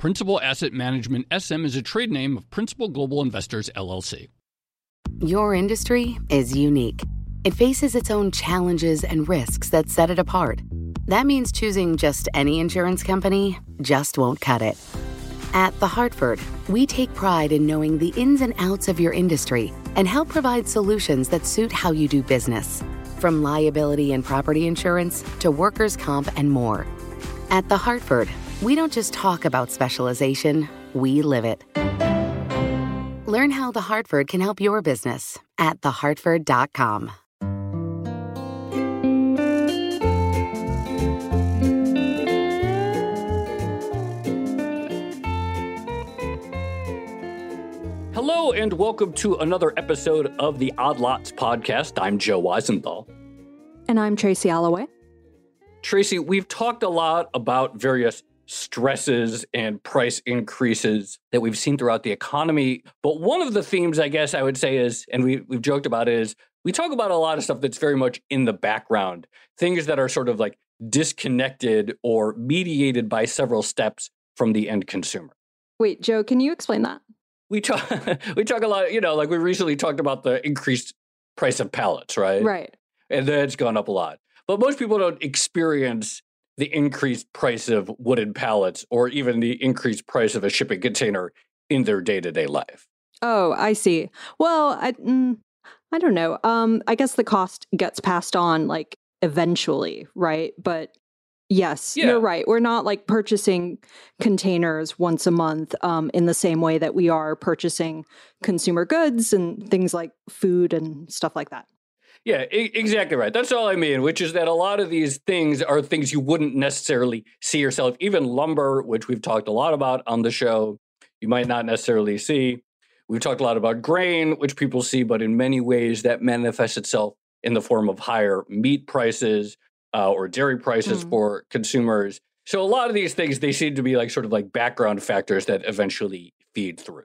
Principal Asset Management SM is a trade name of Principal Global Investors LLC. Your industry is unique. It faces its own challenges and risks that set it apart. That means choosing just any insurance company just won't cut it. At The Hartford, we take pride in knowing the ins and outs of your industry and help provide solutions that suit how you do business. From liability and property insurance to workers' comp and more. At The Hartford, we don't just talk about specialization, we live it. Learn how The Hartford can help your business at thehartford.com. Hello, and welcome to another episode of the Odd Lots podcast. I'm Joe Weisenthal. And I'm Tracy Alloway. Tracy, we've talked a lot about various stresses and price increases that we've seen throughout the economy. But one of the themes, I guess I would say is, and we, we've joked about it, is we talk about a lot of stuff that's very much in the background, things that are sort of like disconnected or mediated by several steps from the end consumer. Wait, Joe, can you explain that? We talk we talk a lot, you know, like we recently talked about the increased price of pallets, right? Right. And then it's gone up a lot. But most people don't experience the increased price of wooden pallets or even the increased price of a shipping container in their day-to-day life. Oh, I see. Well, I mm, I don't know. Um I guess the cost gets passed on like eventually, right? But yes, Yeah. you're right. We're not like purchasing containers once a month um in the same way that we are purchasing consumer goods and things like food and stuff like that. Yeah, e- exactly right. That's all I mean, which is that a lot of these things are things you wouldn't necessarily see yourself. Even lumber, which we've talked a lot about on the show, you might not necessarily see. We've talked a lot about grain, which people see, but in many ways that manifests itself in the form of higher meat prices uh, or dairy prices Mm. for consumers. So a lot of these things, they seem to be like sort of like background factors that eventually feed through.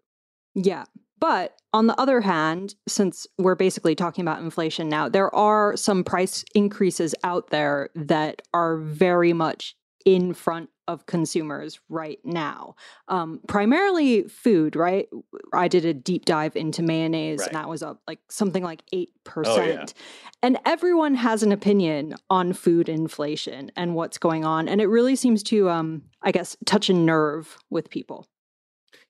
Yeah. But on the other hand, since we're basically talking about inflation now, there are some price increases out there that are very much in front of consumers right now. Um, primarily food, right? I did a deep dive into mayonnaise Right. and that was up like something like 8%. Oh, yeah. And everyone has an opinion on food inflation and what's going on. And it really seems to, um, I guess, touch a nerve with people.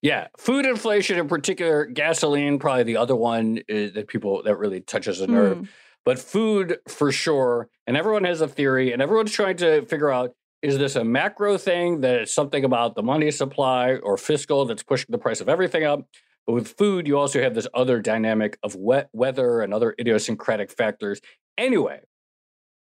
Yeah, food inflation in particular, gasoline probably the other one is that people that really touches a nerve. Mm. But food for sure, and everyone has a theory, and everyone's trying to figure out is this a macro thing that it's something about the money supply or fiscal that's pushing the price of everything up? But with food, you also have this other dynamic of wet weather and other idiosyncratic factors. Anyway,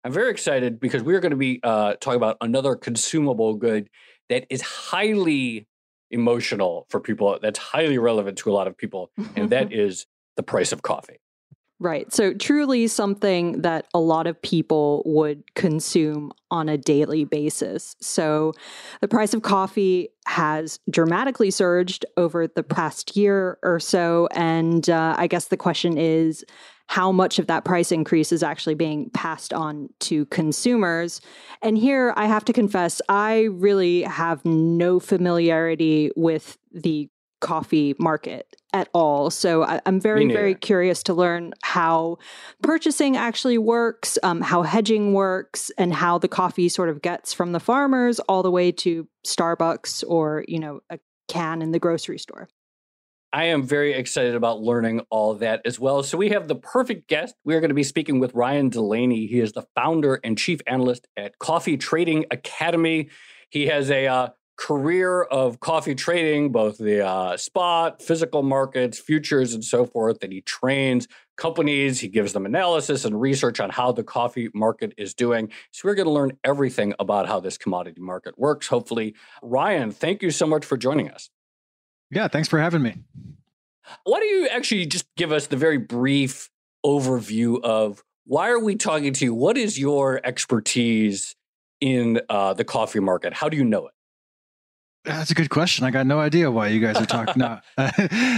I'm very excited because we're going to be uh, talking about another consumable good that is highly emotional for people. That's highly relevant to a lot of people, and that is the price of coffee. Right. So, truly something that a lot of people would consume on a daily basis. So, the price of coffee has dramatically surged over the past year or so. And uh, I guess the question is how much of that price increase is actually being passed on to consumers? And here I have to confess, I really have no familiarity with the coffee market at all. So I, I'm very, very curious to learn how purchasing actually works, um, how hedging works, and how the coffee sort of gets from the farmers all the way to Starbucks or, you know, a can in the grocery store. I am very excited about learning all that as well. So we have the perfect guest. We are going to be speaking with Ryan Delaney. He is the founder and chief analyst at Coffee Trading Academy. He has a uh, career of coffee trading, both the uh, spot, physical markets, futures, and so forth. That he trains companies. He gives them analysis and research on how the coffee market is doing. So we're going to learn everything about how this commodity market works. Hopefully, Ryan, thank you so much for joining us. Yeah, thanks for having me. Why don't you actually just give us the very brief overview of why are we talking to you? What is your expertise in uh, the coffee market? How do you know it? That's a good question. I got no idea why you guys are talking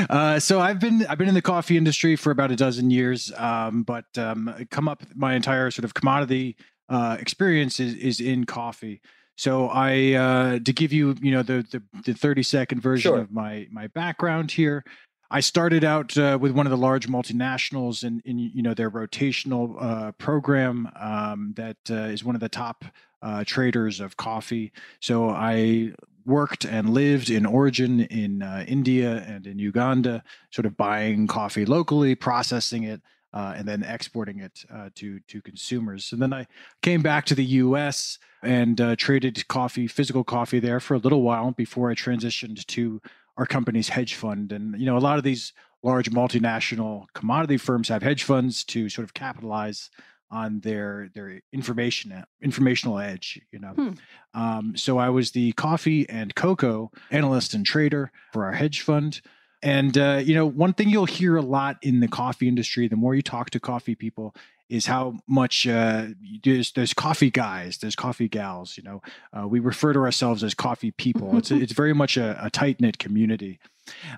uh, so I've been I've been in the coffee industry for about a dozen years, um, but um, come up my entire sort of commodity uh, experience is, is in coffee. So I uh, to give you you know the the, the thirty second version sure. of my my background here. I started out uh, with one of the large multinationals in, in you know their rotational uh, program um, that uh, is one of the top uh, traders of coffee. So I worked and lived in origin in uh, India and in Uganda, sort of buying coffee locally, processing it, uh, and then exporting it uh, to to consumers. And then I came back to the U.S. and uh, traded coffee, physical coffee, there for a little while before I transitioned to our company's hedge fund. And you know, a lot of these large multinational commodity firms have hedge funds to sort of capitalize on their their information informational edge you know hmm. um, so i was the coffee and cocoa analyst and trader for our hedge fund and uh, you know one thing you'll hear a lot in the coffee industry the more you talk to coffee people is how much uh, there's, there's coffee guys, there's coffee gals. You know, uh, we refer to ourselves as coffee people. It's it's very much a, a tight knit community.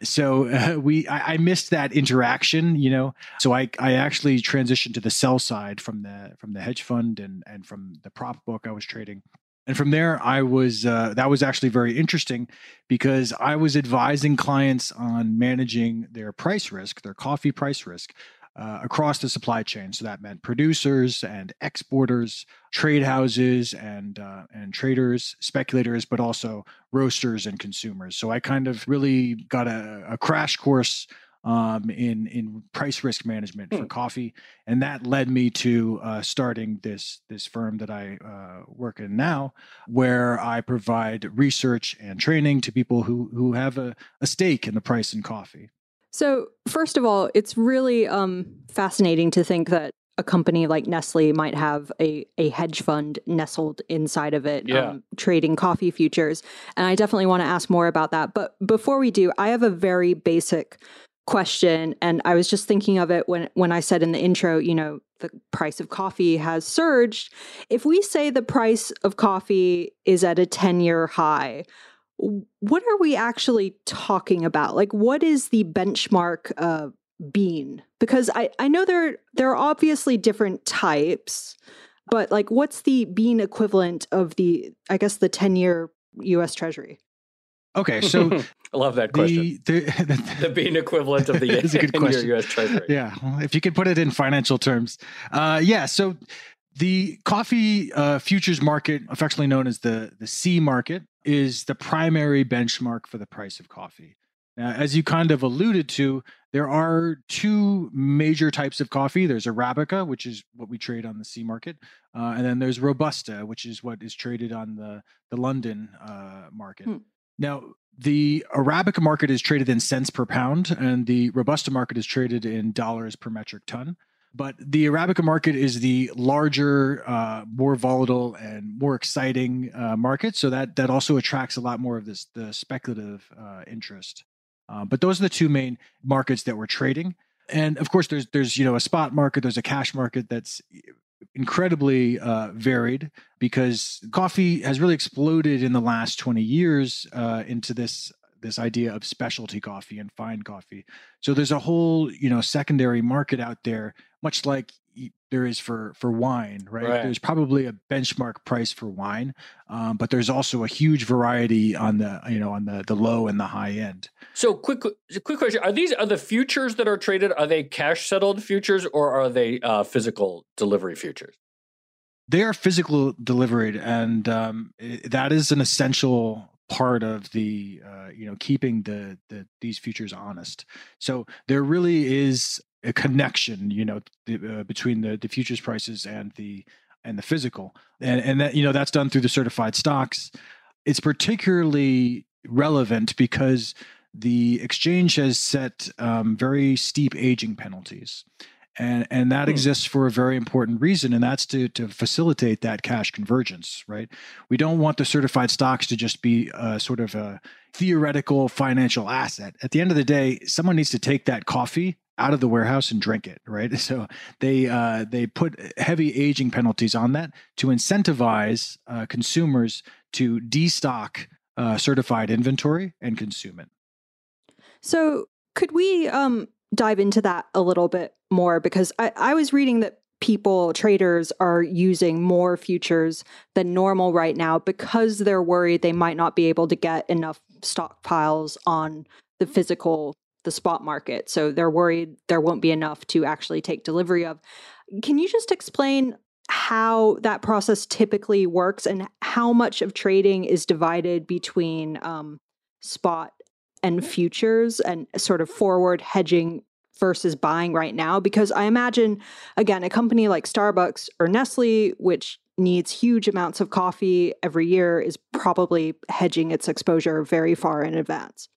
So uh, we I, I, missed that interaction. You know, so I I actually transitioned to the sell side from the from the hedge fund and and from the prop book I was trading. And from there, I was uh, that was actually very interesting because I was advising clients on managing their price risk, their coffee price risk, uh, across the supply chain. So that meant producers and exporters, trade houses and uh, and traders, speculators, but also roasters and consumers. So I kind of really got a, a crash course um, in in price risk management for hmm. coffee, and that led me to uh, starting this this firm that I uh, work in now, where I provide research and training to people who who have a, a stake in the price in coffee. So, first of all, it's really um, fascinating to think that a company like Nestle might have a, a hedge fund nestled inside of it, yeah. um, trading coffee futures. And I definitely want to ask more about that. But before we do, I have a very basic question. And I was just thinking of it when, when I said in the intro, you know, the price of coffee has surged. If we say the price of coffee is at a 10 year high, what are we actually talking about? Like, what is the benchmark uh, bean? Because I, I know there there are obviously different types, but like, what's the bean equivalent of the I guess the ten year U.S. Treasury? Okay, so I love that question. The, the, the bean equivalent of the is a good question. U.S. Treasury. Yeah, well, if you could put it in financial terms, uh, yeah. So the coffee uh, futures market, affectionately known as the the C market, is the primary benchmark for the price of coffee. Now, as you kind of alluded to, there are two major types of coffee. There's Arabica, which is what we trade on the C market, uh, and then there's Robusta, which is what is traded on the the London uh, market. Hmm. Now, the Arabica market is traded in cents per pound, and the Robusta market is traded in dollars per metric ton. But the Arabica market is the larger, uh, more volatile, and more exciting uh, market. So that that also attracts a lot more of this the speculative uh, interest. Uh, but those are the two main markets that we're trading. And of course, there's there's you know a spot market, there's a cash market that's incredibly uh, varied because coffee has really exploded in the last 20 years uh, into this this idea of specialty coffee and fine coffee. So there's a whole, you know, secondary market out there, much like there is for for wine, right? right. There's probably a benchmark price for wine, um, but there's also a huge variety on the you know on the the low and the high end. So quick quick question: Are these are the futures that are traded? Are they cash settled futures or are they uh, physical delivery futures? They are physical delivered, and um, that is an essential part of the uh, you know keeping the, the these futures honest. So there really is a connection, you know, the, uh, between the the futures prices and the and the physical, and and that you know that's done through the certified stocks. It's particularly relevant because the exchange has set um, very steep aging penalties. And and that hmm. exists for a very important reason and that's to to facilitate that cash convergence right? We don't want the certified stocks to just be a sort of a theoretical financial asset. At the end of the day someone needs to take that coffee out of the warehouse and drink it right? So they uh, they put heavy aging penalties on that to incentivize uh, consumers to destock uh, certified inventory and consume it. So could we um, dive into that a little bit more because I, I was reading that people, traders, are using more futures than normal right now because they're worried they might not be able to get enough stockpiles on the physical, the spot market. So they're worried there won't be enough to actually take delivery of. Can you just explain how that process typically works and how much of trading is divided between um, spot and futures and sort of forward hedging versus buying right now because I imagine again a company like Starbucks or Nestle which needs huge amounts of coffee every year is probably hedging its exposure very far in advance.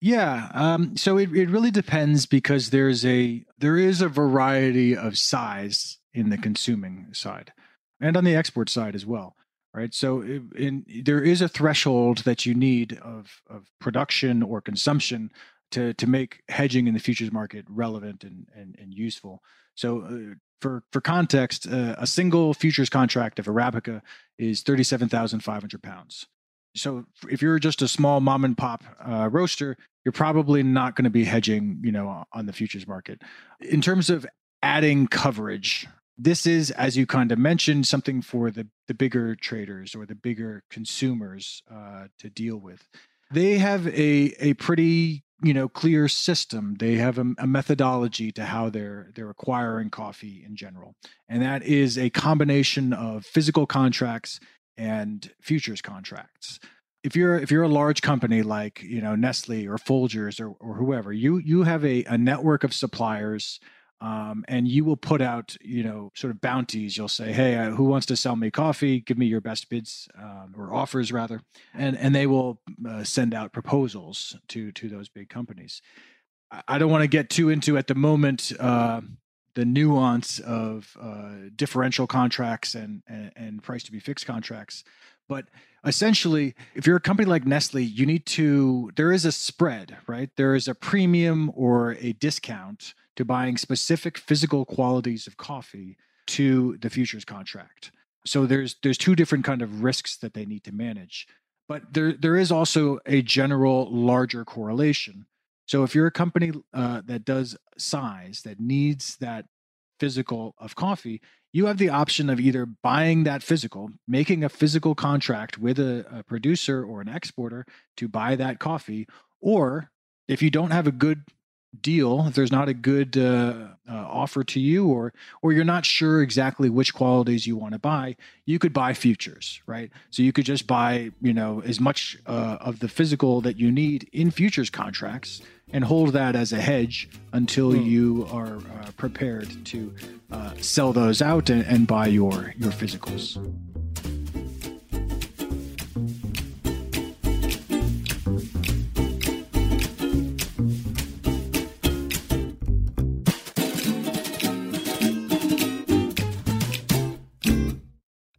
Yeah, um, so it, it really depends because there's a there is a variety of size in the consuming side and on the export side as well right so in, there is a threshold that you need of of production or consumption to to make hedging in the futures market relevant and and, and useful. So uh, for for context, uh, a single futures contract of Arabica is thirty seven thousand five hundred pounds. So if you're just a small mom and pop uh, roaster, you're probably not going to be hedging, you know, on the futures market. In terms of adding coverage, this is, as you kind of mentioned, something for the the bigger traders or the bigger consumers uh, to deal with. They have a a pretty you know clear system. They have a, a, methodology to how they're they're acquiring coffee in general. And that is a combination of physical contracts and futures contracts. If you're if you're a large company like you know Nestle or Folgers or, or whoever you you have a, a network of suppliers um, and you will put out you know sort of bounties. You'll say hey uh, who wants to sell me coffee? Give me your best bids um, or offers rather. And and they will uh, send out proposals to to those big companies. I don't want to get too into at the moment uh, the nuance of uh, differential contracts and, and and price to be fixed contracts. But essentially if you're a company like nestle you need to there is a spread right? There is a premium or a discount to buying specific physical qualities of coffee to the futures contract. So there's there's two different kind of risks that they need to manage. But there there is also a general larger correlation. So if you're a company uh, that does size that needs that physical of coffee, you have the option of either buying that physical, making a physical contract with a, a producer or an exporter to buy that coffee, or if you don't have a good deal if there's not a good uh, uh, offer to you or or you're not sure exactly which qualities you want to buy you could buy futures right so you could just buy you know as much uh, of the physical that you need in futures contracts and hold that as a hedge until mm. you are uh, prepared to uh, sell those out and, and buy your your physicals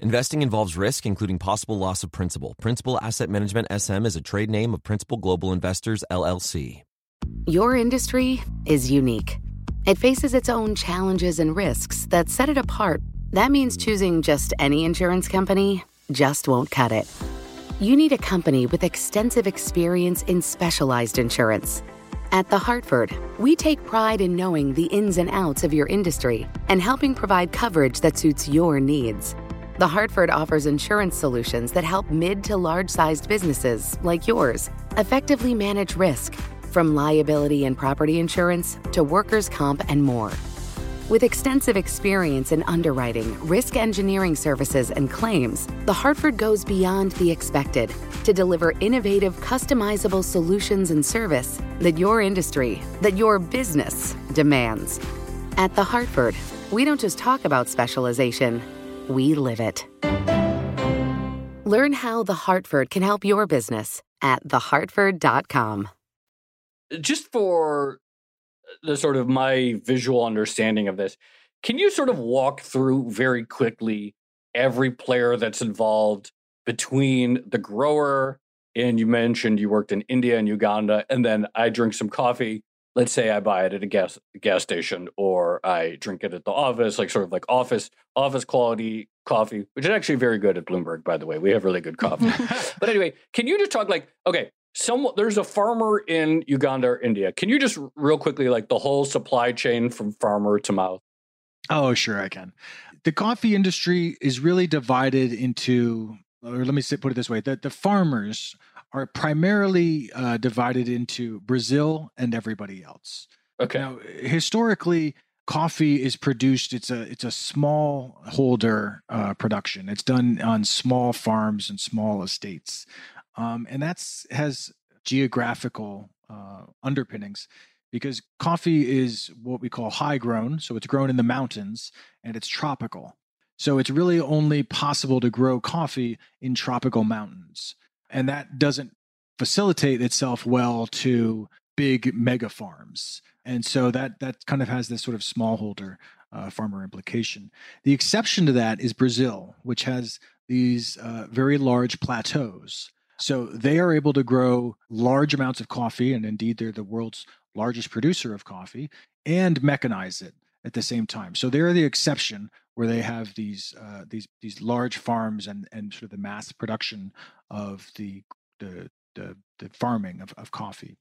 Investing involves risk, including possible loss of principal. Principal Asset Management SM is a trade name of Principal Global Investors, LLC. Your industry is unique. It faces its own challenges and risks that set it apart. That means choosing just any insurance company just won't cut it. You need a company with extensive experience in specialized insurance. At The Hartford, we take pride in knowing the ins and outs of your industry and helping provide coverage that suits your needs. The Hartford offers insurance solutions that help mid to large sized businesses like yours effectively manage risk, from liability and property insurance to workers' comp and more. With extensive experience in underwriting, risk engineering services, and claims, The Hartford goes beyond the expected to deliver innovative, customizable solutions and service that your industry, that your business demands. At The Hartford, we don't just talk about specialization, we live it. Learn how The Hartford can help your business at thehartford.com. Just for the sort of my visual understanding of this, can you sort of walk through very quickly every player that's involved between the grower and you mentioned you worked in India and Uganda, and then I drink some coffee. Let's say I buy it at a gas gas station, or I drink it at the office, like sort of like office office quality coffee, which is actually very good at Bloomberg, by the way. We have really good coffee. but anyway, can you just talk like okay, some there's a farmer in Uganda or India. Can you just real quickly like the whole supply chain from farmer to mouth? Oh, sure, I can. The coffee industry is really divided into, or let me put it this way: that the farmers are primarily uh, divided into Brazil and everybody else. Okay. Now, historically, coffee is produced. It's a it's a small holder uh, production. It's done on small farms and small estates, um, and that's has geographical uh, underpinnings because coffee is what we call high grown. So it's grown in the mountains and it's tropical. So it's really only possible to grow coffee in tropical mountains. And that doesn't facilitate itself well to big mega farms. And so that that kind of has this sort of smallholder uh, farmer implication. The exception to that is Brazil, which has these uh, very large plateaus. So they are able to grow large amounts of coffee, and indeed they're the world's largest producer of coffee, and mechanize it at the same time. So they're the exception where they have these uh, these these large farms and and sort of the mass production of the the the, the farming of, of coffee.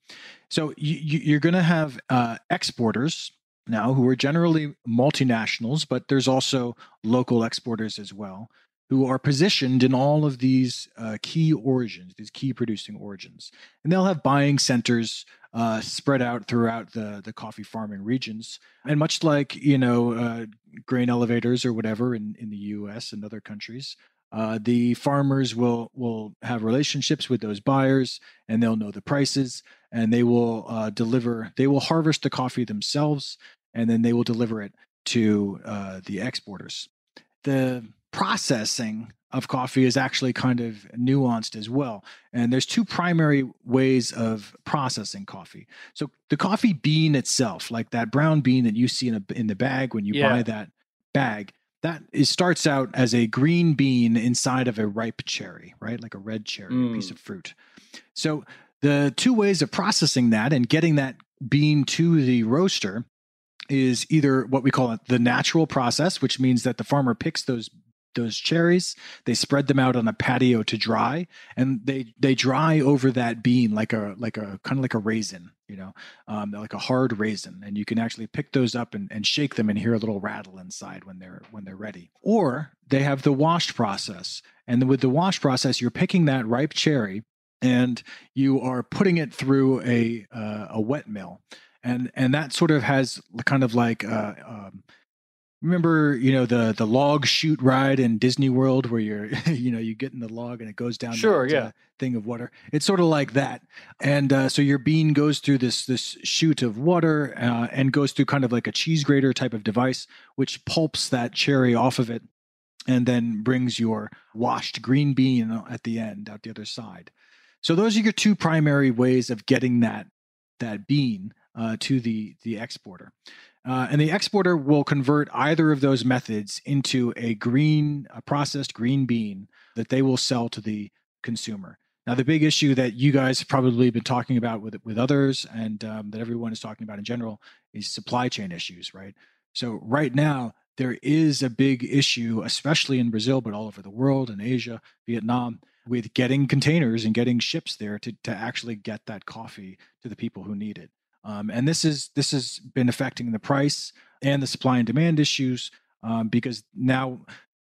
So you, you're going to have uh, exporters now who are generally multinationals, but there's also local exporters as well who are positioned in all of these uh, key origins, these key producing origins. And they'll have buying centers uh, spread out throughout the, the coffee farming regions. And much like, you know, uh, grain elevators or whatever in, in the US and other countries, uh, the farmers will will have relationships with those buyers and they'll know the prices and they will uh, deliver they will harvest the coffee themselves and then they will deliver it to uh, the exporters the processing of coffee is actually kind of nuanced as well. And there's two primary ways of processing coffee. So the coffee bean itself, like that brown bean that you see in, a, in the bag when you yeah. buy that bag, that is, starts out as a green bean inside of a ripe cherry, right? Like a red cherry, mm. a piece mm. of fruit. So the two ways of processing that and getting that bean to the roaster is either what we call it the natural process, which means that the farmer picks those those cherries they spread them out on a patio to dry and they they dry over that bean like a like a kind of like a raisin you know um, like a hard raisin and you can actually pick those up and, and shake them and hear a little rattle inside when they're when they're ready. Or they have the wash process and with the wash process you're picking that ripe cherry and you are putting it through a uh, a wet mill and and that sort of has kind of like uh, um, remember you know the the log chute ride in disney world where you're you know you get in the log and it goes down sure that, yeah. uh, thing of water. It's sort of like that. And uh, so your bean goes through this this chute of water uh, and goes through kind of like a cheese grater type of device which pulps that cherry off of it and then brings your washed green bean at the end out the other side. So those are your two primary ways of getting that that bean uh, to the the exporter uh, and the exporter will convert either of those methods into a green, a processed green bean that they will sell to the consumer. Now, the big issue that you guys have probably been talking about with with others, and um, that everyone is talking about in general, is supply chain issues, right? So right now there is a big issue, especially in Brazil, but all over the world, in Asia, Vietnam, with getting containers and getting ships there to to actually get that coffee to the people who need it. Um, and this is this has been affecting the price and the supply and demand issues um, because now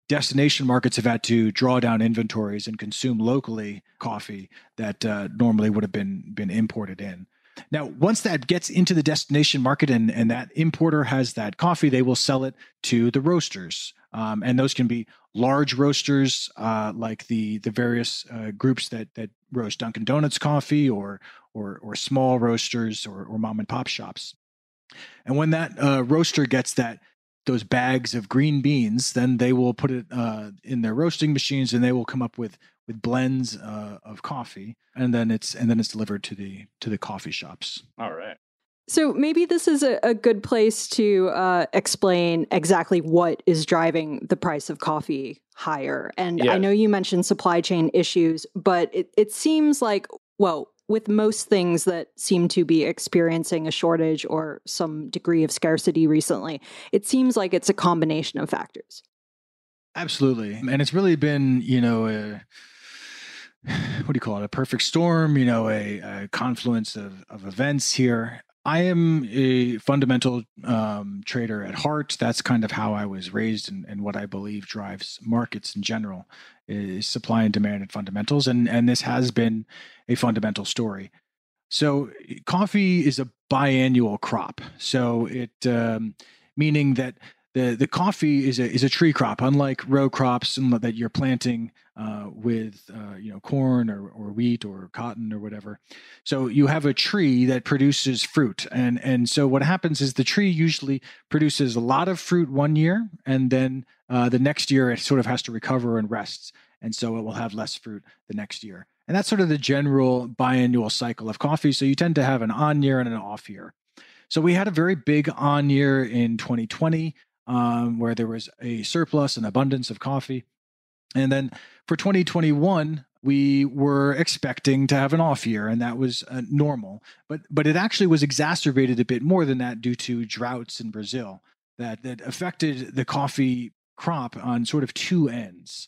destination markets have had to draw down inventories and consume locally coffee that uh, normally would have been been imported in. Now, once that gets into the destination market and, and that importer has that coffee, they will sell it to the roasters. Um, and those can be large roasters uh, like the the various uh, groups that that roast Dunkin' Donuts coffee, or or or small roasters or, or mom and pop shops. And when that uh, roaster gets that those bags of green beans, then they will put it uh, in their roasting machines, and they will come up with with blends uh, of coffee, and then it's and then it's delivered to the to the coffee shops. All right. So maybe this is a, a good place to uh, explain exactly what is driving the price of coffee higher. And Yes. I know you mentioned supply chain issues, but it, it seems like, well, with most things that seem to be experiencing a shortage or some degree of scarcity recently, it seems like it's a combination of factors. Absolutely, and it's really been you know a what do you call it a perfect storm you know a, a confluence of, of events here i am a fundamental um, trader at heart. That's kind of how i was raised and, and what i believe drives markets in general is supply and demand and fundamentals and and this has been a fundamental story. So coffee is a biannual crop. So it um, meaning that the the coffee is a is a tree crop, unlike row crops that you're planting uh, with uh, you know corn or, or wheat or cotton or whatever. So you have a tree that produces fruit, and and so what happens is the tree usually produces a lot of fruit one year, and then uh, the next year it sort of has to recover and rests, and so it will have less fruit the next year. And that's sort of the general biannual cycle of coffee. So you tend to have an on year and an off year. So we had a very big on year in 2020 um, where there was a surplus and abundance of coffee. And then for 2021, we were expecting to have an off year, and that was uh, normal. But but it actually was exacerbated a bit more than that due to droughts in Brazil that that affected the coffee crop on sort of two ends.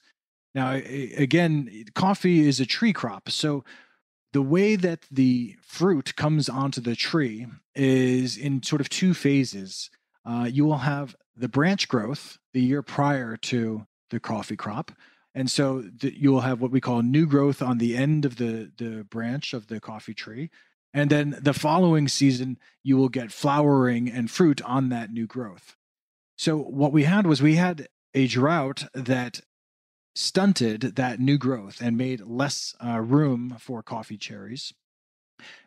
Now, again, coffee is a tree crop, so the way that the fruit comes onto the tree is in sort of two phases. Uh, you will have the branch growth the year prior to the coffee crop. And so the, you will have what we call new growth on the end of the, the branch of the coffee tree. And then the following season, you will get flowering and fruit on that new growth. So what we had was we had a drought that stunted that new growth and made less uh, room for coffee cherries.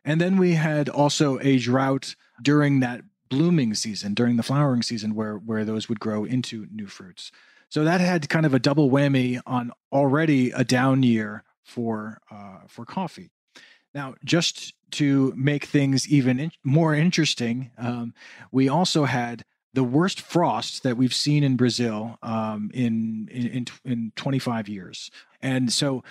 And then we had also a drought during that blooming season, during the flowering season, where where those would grow into new fruits. So that had kind of a double whammy on already a down year for uh, for coffee. Now, just to make things even in- more interesting, um, we also had the worst frost that we've seen in Brazil um, in, in in in 25 years, and so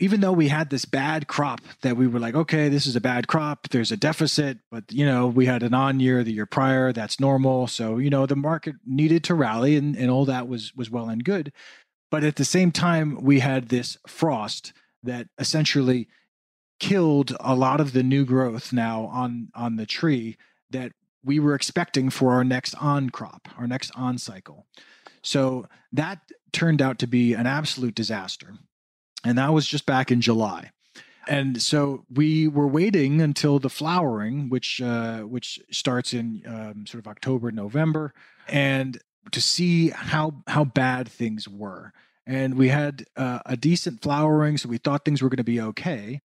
even though we had this bad crop that we were like, okay, this is a bad crop, there's a deficit, but you know, we had an on year the year prior, that's normal. So, you know, the market needed to rally and, and all that was was well and good. But at the same time, we had this frost that essentially killed a lot of the new growth now on on the tree that we were expecting for our next on crop, our next on cycle. So that turned out to be an absolute disaster and that was just back in July. And so we were waiting until the flowering, which uh, which starts in um, sort of October, November, and to see how how bad things were. And we had uh, a decent flowering, so we thought things were going to be okay.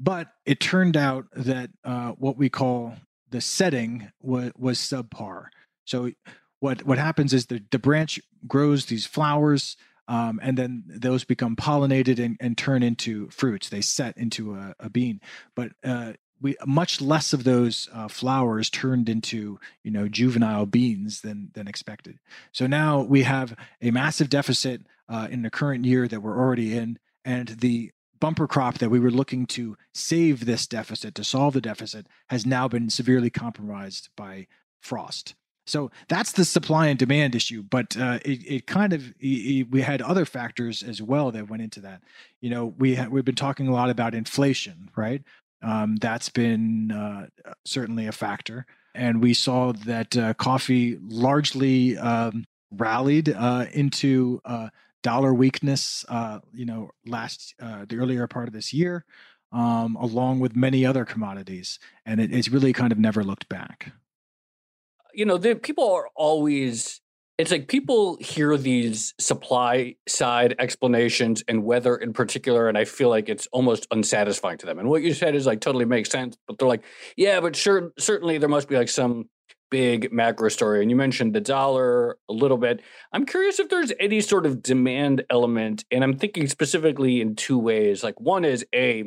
But it turned out that uh, what we call the setting was, was subpar. So what what happens is the the branch grows these flowers um, and then those become pollinated and, and turn into fruits. They set into a, a bean, but uh, we much less of those uh, flowers turned into you know juvenile beans than than expected. So now we have a massive deficit uh, in the current year that we're already in, and the bumper crop that we were looking to save this deficit to solve the deficit has now been severely compromised by frost. So that's the supply and demand issue, but uh, it, it kind of it, we had other factors as well that went into that. You know, we ha- we've been talking a lot about inflation, right? Um, that's been uh, certainly a factor, and we saw that uh, coffee largely um, rallied uh, into uh, dollar weakness. Uh, you know, last the earlier part of this year. um, along with many other commodities, and it, it's really kind of never looked back. You know, the people are always it's like people hear these supply side explanations and weather in particular, and I feel like it's almost unsatisfying to them. And what you said is like totally makes sense, but they're like, yeah, but sure, certainly there must be like some big macro story. And you mentioned the dollar a little bit. I'm curious if there's any sort of demand element, and I'm thinking specifically in two ways. Like one is a,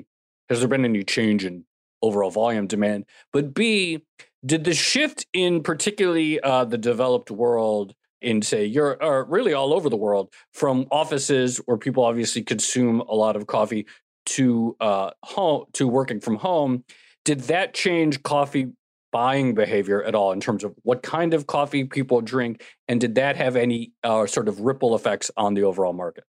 has there been any change in overall volume demand? But B, did the shift in particularly uh, the developed world in say Europe or really all over the world from offices where people obviously consume a lot of coffee to uh, home to working from home did that change coffee buying behavior at all in terms of what kind of coffee people drink? And did that have any uh, sort of ripple effects on the overall market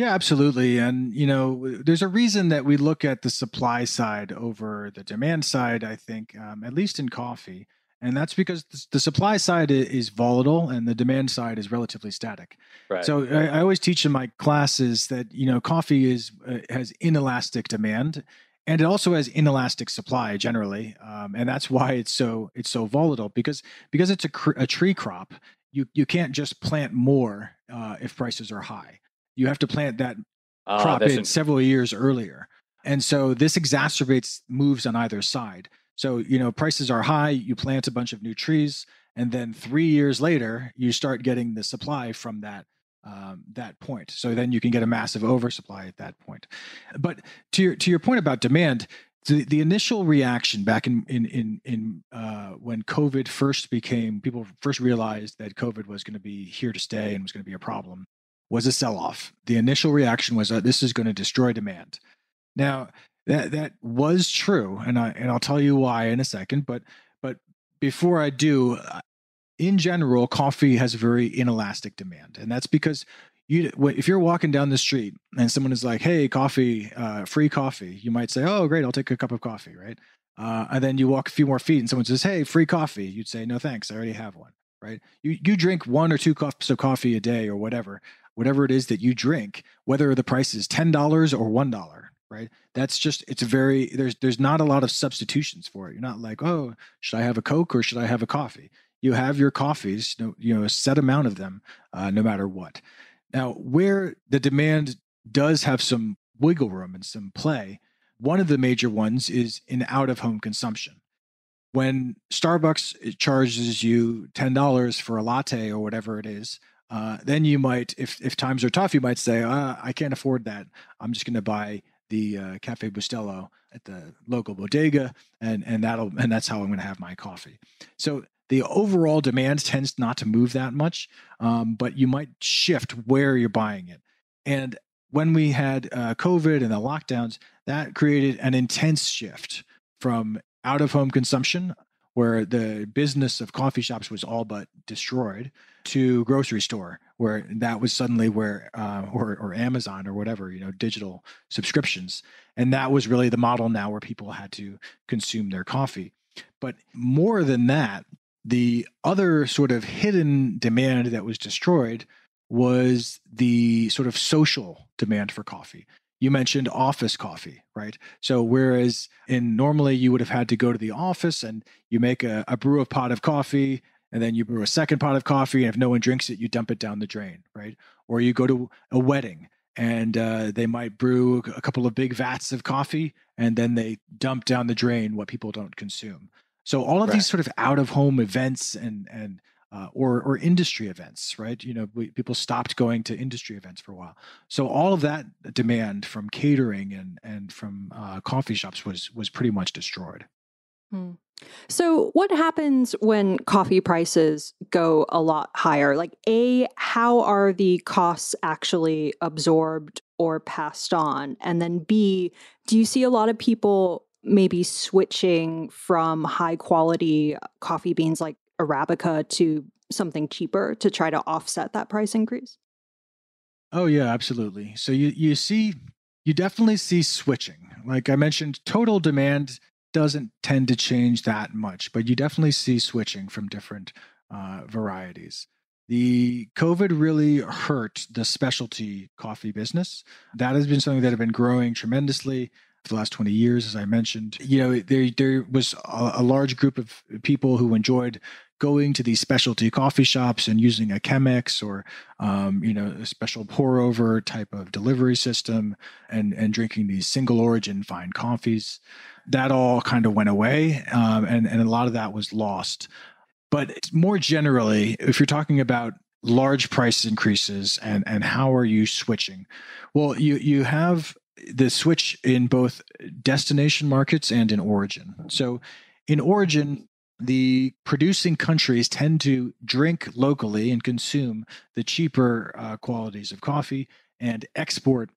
yeah absolutely and you know there's a reason that we look at the supply side over the demand side i think um, at least in coffee and that's because the supply side is volatile and the demand side is relatively static. Right. So I, I, always teach in my classes that you know coffee is uh, has inelastic demand, and it also has inelastic supply generally, um, and that's why it's so it's so volatile because because it's a, cr- a tree crop. You you can't just plant more uh, if prices are high. You have to plant that uh, crop in several years earlier, and so this exacerbates moves on either side. So, you know, prices are high, you plant a bunch of new trees, and then three years later, you start getting the supply from that um, that point. So then you can get a massive oversupply at that point. But to your to your point about demand, the, the initial reaction back in in in, in uh, when COVID first became people first realized that COVID was going to be here to stay and was going to be a problem was a sell off. The initial reaction was that this is going to destroy demand. Now that that was true, and I and I'll tell you why in a second. But but before I do, uh, in general, coffee has very inelastic demand, and that's because you if you're walking down the street and someone is like, "Hey, coffee, uh, free coffee," you might say, "Oh, great, I'll take a cup of coffee," right? Uh, and then you walk a few more feet and someone says, "Hey, free coffee," you'd say, "No, thanks, I already have one." Right? You you drink one or two cups of coffee a day or whatever, whatever it is that you drink, whether the price is ten dollars or one dollar right? That's just it's very there's there's not a lot of substitutions for it. You're not like oh should i have a coke or should i have a coffee? You have your coffees you know, you know a set amount of them uh, no matter what. Now where the demand does have some wiggle room and some play one of the major ones is in out of home consumption. When starbucks charges you $10 for a latte or whatever it is uh, then you might if if times are tough you might say uh, i can't afford that i'm just going to buy the uh, Cafe Bustelo at the local bodega, and and that'll and that's how I'm going to have my coffee. So the overall demand tends not to move that much, um, but you might shift where you're buying it. And when we had uh, COVID and the lockdowns, that created an intense shift from out of home consumption, where the business of coffee shops was all but destroyed, to grocery store where that was suddenly where uh, or or Amazon or whatever you know digital subscriptions. And that was really the model now where people had to consume their coffee. But more than that the other sort of hidden demand that was destroyed was the sort of social demand for coffee you mentioned office coffee, right? So whereas in normally you would have had to go to the office and you make a, a brew of pot of coffee and then you brew a second pot of coffee and if no one drinks it you dump it down the drain right or you go to a wedding and uh, they might brew a couple of big vats of coffee and then they dump down the drain what people don't consume so all of right. these sort of out of home events and and uh, or or industry events, right? You know, we, people stopped going to industry events for a while. So all of that demand from catering and and from uh, coffee shops was was pretty much destroyed. Hmm. So, what happens when coffee prices go a lot higher? Like, A, how are the costs actually absorbed or passed on? And then B, do you see a lot of people maybe switching from high quality coffee beans like Arabica to something cheaper to try to offset that price increase? Oh, yeah, absolutely. So, you, you see, you definitely see switching. Like I mentioned, total demand doesn't tend to change that much, but you definitely see switching from different uh, varieties. The COVID really hurt the specialty coffee business. That has been something that has been growing tremendously. For the last 20 years, as I mentioned. You know, there, there was a, a large group of people who enjoyed going to these specialty coffee shops and using a Chemex or um, you know a special pour over type of delivery system and and drinking these single origin fine coffees that all kind of went away um, and and a lot of that was lost but more generally if you're talking about large price increases and and how are you switching well you you have the switch in both destination markets and in origin so in origin the producing countries tend to drink locally and consume the cheaper uh, qualities of coffee and export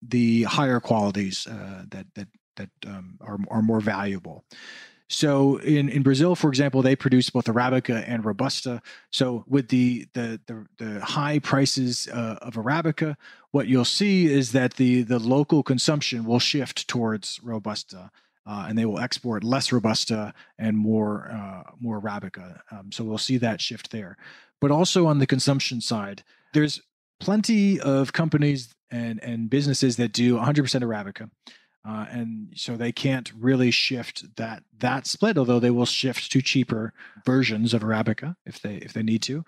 the higher qualities uh, that that that um, are are more valuable. So in, in Brazil, for example, they produce both Arabica and Robusta. So with the the the, the high prices uh, of Arabica, what you'll see is that the the local consumption will shift towards Robusta uh, and they will export less robusta and more uh, more arabica. Um, so we'll see that shift there. But also on the consumption side, there's plenty of companies and and businesses that do 100% arabica. Uh, and so they can't really shift that that split, although they will shift to cheaper versions of arabica if they if they need to.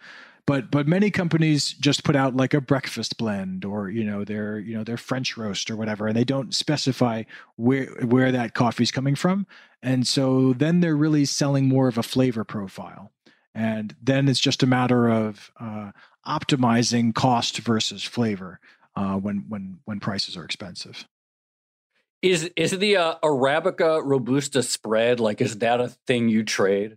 But but many companies just put out like a breakfast blend or you know their you know their french roast or whatever and they don't specify where where that coffee is coming from. And so then they're really selling more of a flavor profile. And then it's just a matter of uh, optimizing cost versus flavor uh, when when when prices are expensive is is the uh, arabica robusta spread like is that a thing you trade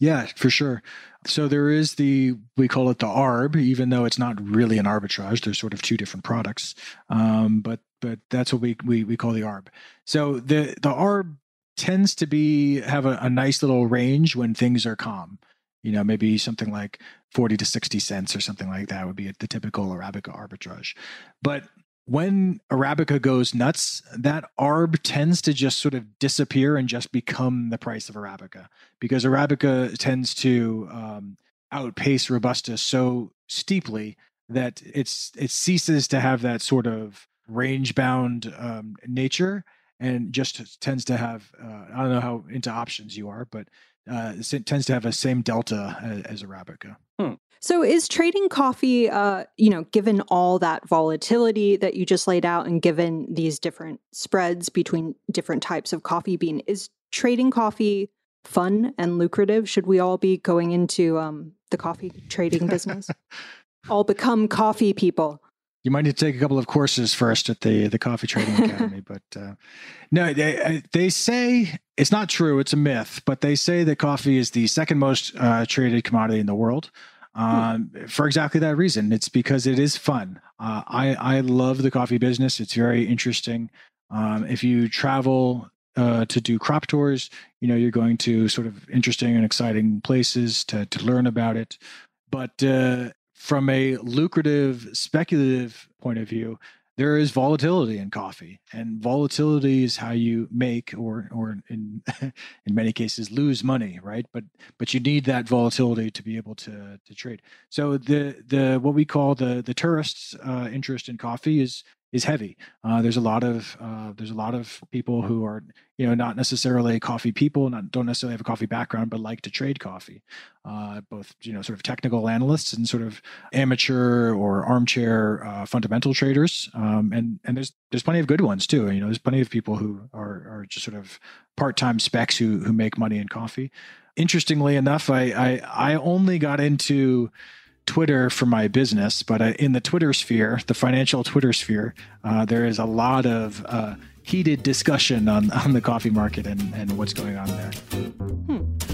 yeah, for sure. So there is the we call it the ARB, even though it's not really an arbitrage. There's sort of two different products, um, but but that's what we, we we call the ARB. So the the ARB tends to be have a, a nice little range when things are calm. You know, maybe something like forty to sixty cents or something like that would be the typical Arabica arbitrage. But when Arabica goes nuts, that ARB tends to just sort of disappear and just become the price of Arabica because Arabica tends to um, outpace Robusta so steeply that it's it ceases to have that sort of range bound um, nature and just tends to have uh, I don't know how into options you are, but uh, it tends to have a same delta as, as Arabica. Hmm. So, is trading coffee, uh, you know, given all that volatility that you just laid out and given these different spreads between different types of coffee bean, is trading coffee fun and lucrative? Should we all be going into um, the coffee trading business? all become coffee people. You might need to take a couple of courses first at the the Coffee Trading Academy, but uh, no, they uh, they say it's not true. It's a myth, but they say that coffee is the second most uh, traded commodity in the world. Hmm. um, for exactly that reason. It's because it is fun. Uh, I I love the coffee business. It's very interesting. Um, if you travel uh, to do crop tours, you know you're going to sort of interesting and exciting places to to learn about it. But uh, from a lucrative, speculative point of view, there is volatility in coffee. And volatility is how you make or or in in many cases lose money right? But but you need that volatility to be able to to trade. So the the what we call the the tourists uh, interest in coffee is is heavy. Uh, there's a lot of uh, there's a lot of people who are you know not necessarily coffee people, not don't necessarily have a coffee background, but like to trade coffee. Uh, both you know sort of technical analysts and sort of amateur or armchair uh, fundamental traders. Um, and and there's there's plenty of good ones too. You know, there's plenty of people who are are just sort of part time specs who who make money in coffee. Interestingly enough, I I, I only got into Twitter for my business, but uh, in the Twitter sphere, the financial Twitter sphere, uh, there is a lot of uh, heated discussion on, on the coffee market and, and what's going on there. Hmm.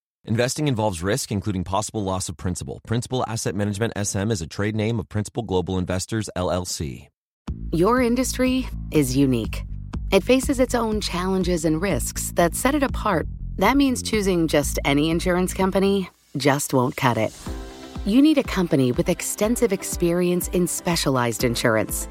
Investing involves risk, including possible loss of principal. Principal Asset Management SM is a trade name of Principal Global Investors, LLC. Your industry is unique. It faces its own challenges and risks that set it apart. That means choosing just any insurance company just won't cut it. You need a company with extensive experience in specialized insurance.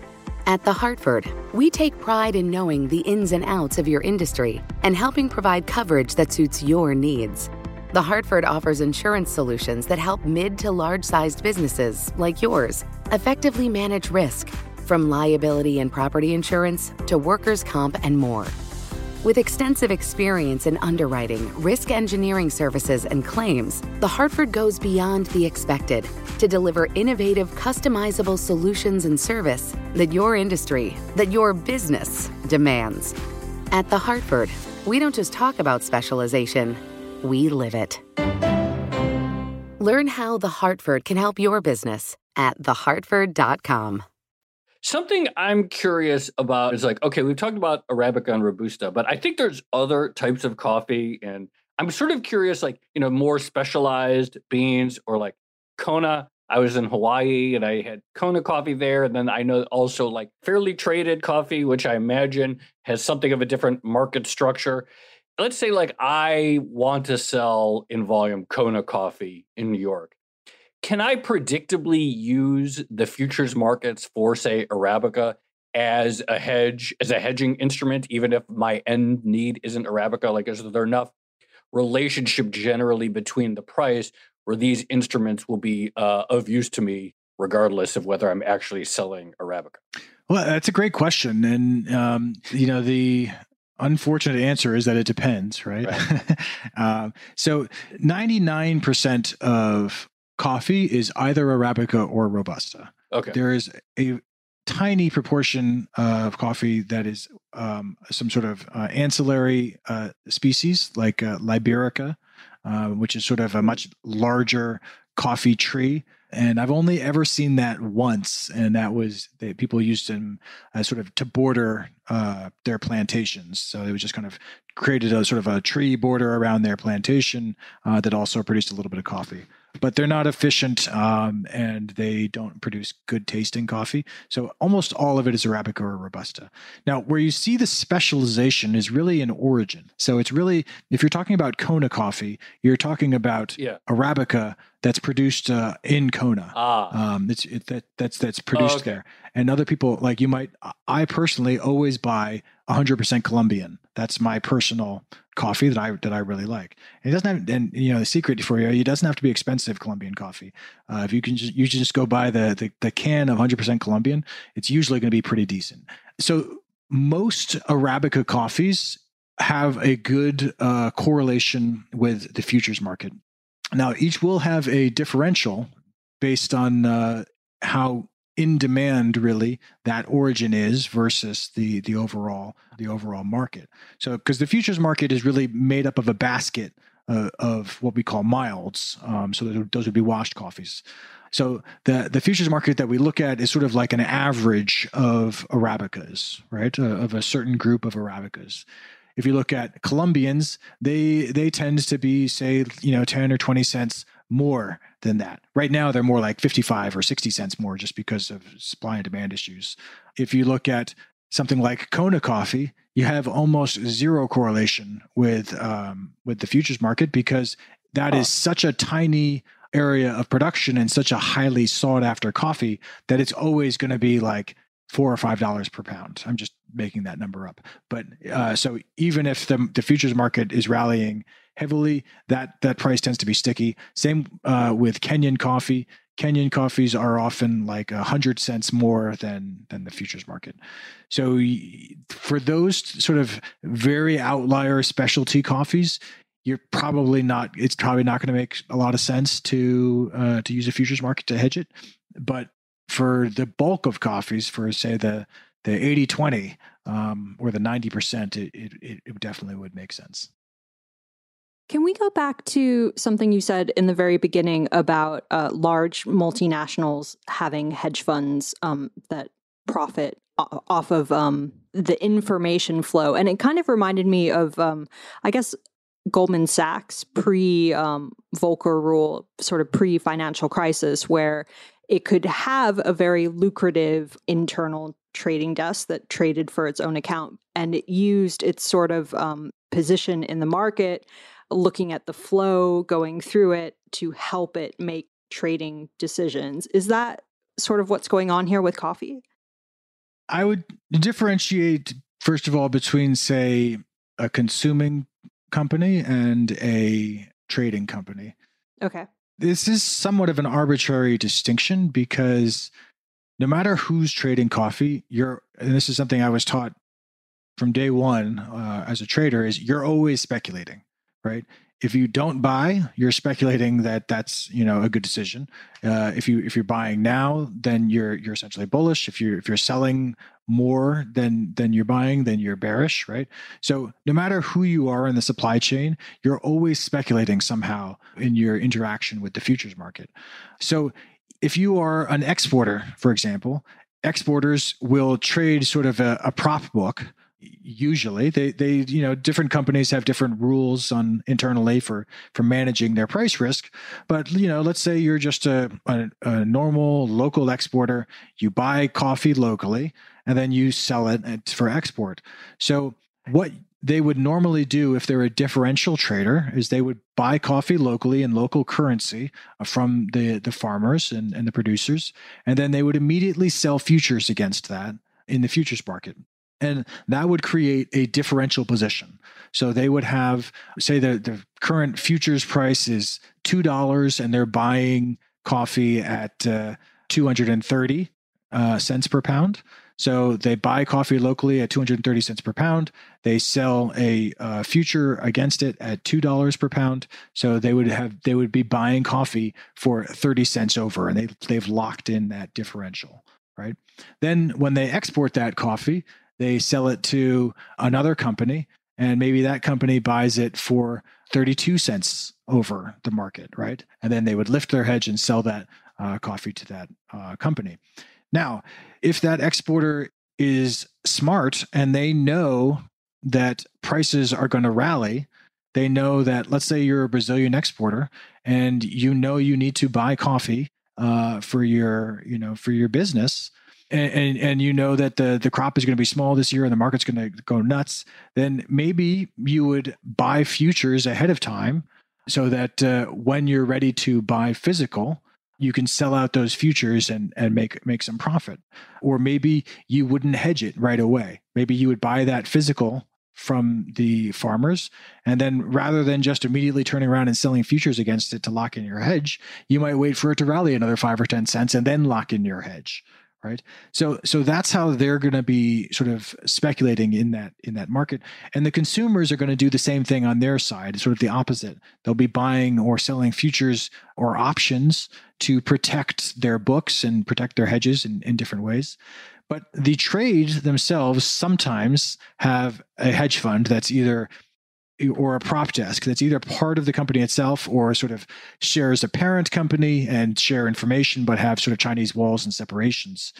At The Hartford, we take pride in knowing the ins and outs of your industry and helping provide coverage that suits your needs. The Hartford offers insurance solutions that help mid to large sized businesses like yours effectively manage risk, from liability and property insurance to workers' comp and more. With extensive experience in underwriting, risk engineering services, and claims, The Hartford goes beyond the expected to deliver innovative, customizable solutions and service that your industry, that your business demands. At The Hartford, we don't just talk about specialization we live it. Learn how The Hartford can help your business at thehartford.com. Something I'm curious about is like, okay, we've talked about Arabica and Robusta, but I think there's other types of coffee. And I'm sort of curious, like, you know, more specialized beans or like Kona. I was in Hawaii and I had Kona coffee there. And then I know also like fairly traded coffee, which I imagine has something of a different market structure let's say like I want to sell in volume Kona coffee in New York. Can I predictably use the futures markets for say Arabica as a hedge, as a hedging instrument, even if my end need isn't Arabica? Like, is there enough relationship generally between the price where these instruments will be uh, of use to me, regardless of whether I'm actually selling Arabica? Well, that's a great question, and um, you know the unfortunate answer is that it depends, right? right. uh, so 99% of coffee is either Arabica or Robusta. Okay. There is a tiny proportion of coffee that is um, some sort of uh, ancillary uh, species like uh, Liberica, uh, which is sort of a much larger coffee tree and I've only ever seen that once, and that was that people used them as sort of to border uh, their plantations. So they was just kind of created a sort of a tree border around their plantation uh, that also produced a little bit of coffee. But they're not efficient, um, and they don't produce good tasting coffee. So almost all of it is Arabica or Robusta. Now, where you see the specialization is really in origin. So it's really if you're talking about Kona coffee, you're talking about yeah. Arabica that's produced uh, in Kona. Ah. Um, it's it, that that's that's produced oh, okay. there. And other people like you might. I personally always buy 100% Colombian. That's my personal coffee that I that I really like. And it doesn't have, and you know, the secret for you, it doesn't have to be expensive Colombian coffee. Uh, if you can just you just go buy the, the the can of 100% Colombian, it's usually going to be pretty decent. So most Arabica coffees have a good uh, correlation with the futures market. Now, each will have a differential based on uh, how in demand really that origin is versus the the overall the overall market. So, because the futures market is really made up of a basket uh, of what we call milds. Um, so those would be washed coffees. So the the futures market that we look at is sort of like an average of arabicas, right? Uh, of a certain group of arabicas if you look at Colombians, they they tend to be say you know ten or twenty cents more than that. Right now, they're more like fifty five or sixty cents more just because of supply and demand issues. If you look at something like Kona coffee, you have almost zero correlation with um, with the futures market because that is such a tiny area of production and such a highly sought after coffee that it's always going to be like four or five dollars per pound. I'm just making that number up. But uh, so even if the, the futures market is rallying heavily, that that price tends to be sticky. Same uh, with Kenyan coffee. Kenyan coffees are often like a hundred cents more than than the futures market. So for those sort of very outlier specialty coffees, you're probably not. It's probably not going to make a lot of sense to uh, to use a futures market to hedge it. But for the bulk of coffees, for say the the 80 20 um, or the 90%, it, it, it definitely would make sense. Can we go back to something you said in the very beginning about uh, large multinationals having hedge funds um, that profit off of um, the information flow? And it kind of reminded me of, um, I guess, Goldman Sachs pre um, Volcker rule, sort of pre financial crisis, where it could have a very lucrative internal trading desk that traded for its own account. And it used its sort of um, position in the market, looking at the flow going through it to help it make trading decisions. Is that sort of what's going on here with coffee? I would differentiate, first of all, between, say, a consuming company and a trading company. Okay. This is somewhat of an arbitrary distinction because no matter who's trading coffee, you're, and this is something I was taught from day one uh, as a trader, is you're always speculating, right? If you don't buy, you're speculating that that's you know a good decision. Uh, if you if you're buying now, then you're you're essentially bullish. If you're if you're selling more than than you're buying, then you're bearish, right? So no matter who you are in the supply chain, you're always speculating somehow in your interaction with the futures market. So if you are an exporter, for example, exporters will trade sort of a, a prop book usually they they you know different companies have different rules on internally for for managing their price risk. But you know let's say you're just a, a, a, normal local exporter. You buy coffee locally and then you sell it for export. So what they would normally do if they're a differential trader is they would buy coffee locally in local currency uh, from the, the farmers and, and the producers, and then they would immediately sell futures against that in the futures market. And that would create a differential position. So they would have, say, the, the current futures price is $2 and they're buying coffee at uh, 230 uh, cents per pound. So they buy coffee locally at 230 cents per pound. They sell a uh, future against it at two dollars per pound. So they would have they would be buying coffee for 30 cents over, and they they've locked in that differential, right? Then when they export that coffee, they sell it to another company, and maybe that company buys it for 32 cents over the market, right? And then they would lift their hedge and sell that uh, coffee to that uh, company. Now, if that exporter is smart and they know that prices are going to rally, they know that, let's say you're a Brazilian exporter and you know you need to buy coffee uh, for your, you know, for your business. And, and, and you know that the the crop is going to be small this year and the market's going to go nuts, then maybe you would buy futures ahead of time so that uh, when you're ready to buy physical, you can sell out those futures and and make make some profit. Or maybe you wouldn't hedge it right away. Maybe you would buy that physical from the farmers and then rather than just immediately turning around and selling futures against it to lock in your hedge you might wait for it to rally another 5 or 10 cents and then lock in your hedge right? So so that's how they're going to be sort of speculating in that in that market. And the consumers are going to do the same thing on their side sort of the opposite. They'll be buying or selling futures or options to protect their books and protect their hedges in, in different ways. But the trades themselves sometimes have a hedge fund that's either or a prop desk that's either part of the company itself or sort of shares a parent company and share information but have sort of chinese walls and separations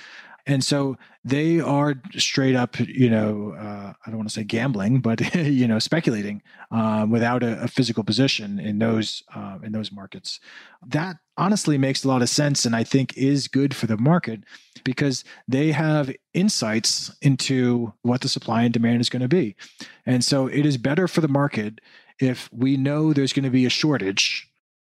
and so they are straight up, you know, uh, I don't want to say gambling, but you know, speculating um, without a, a, physical position in those uh, in those markets. That honestly makes a lot of sense, and I think is good for the market because they have insights into what the supply and demand is going to be, and so it is better for the market if we know there's going to be a shortage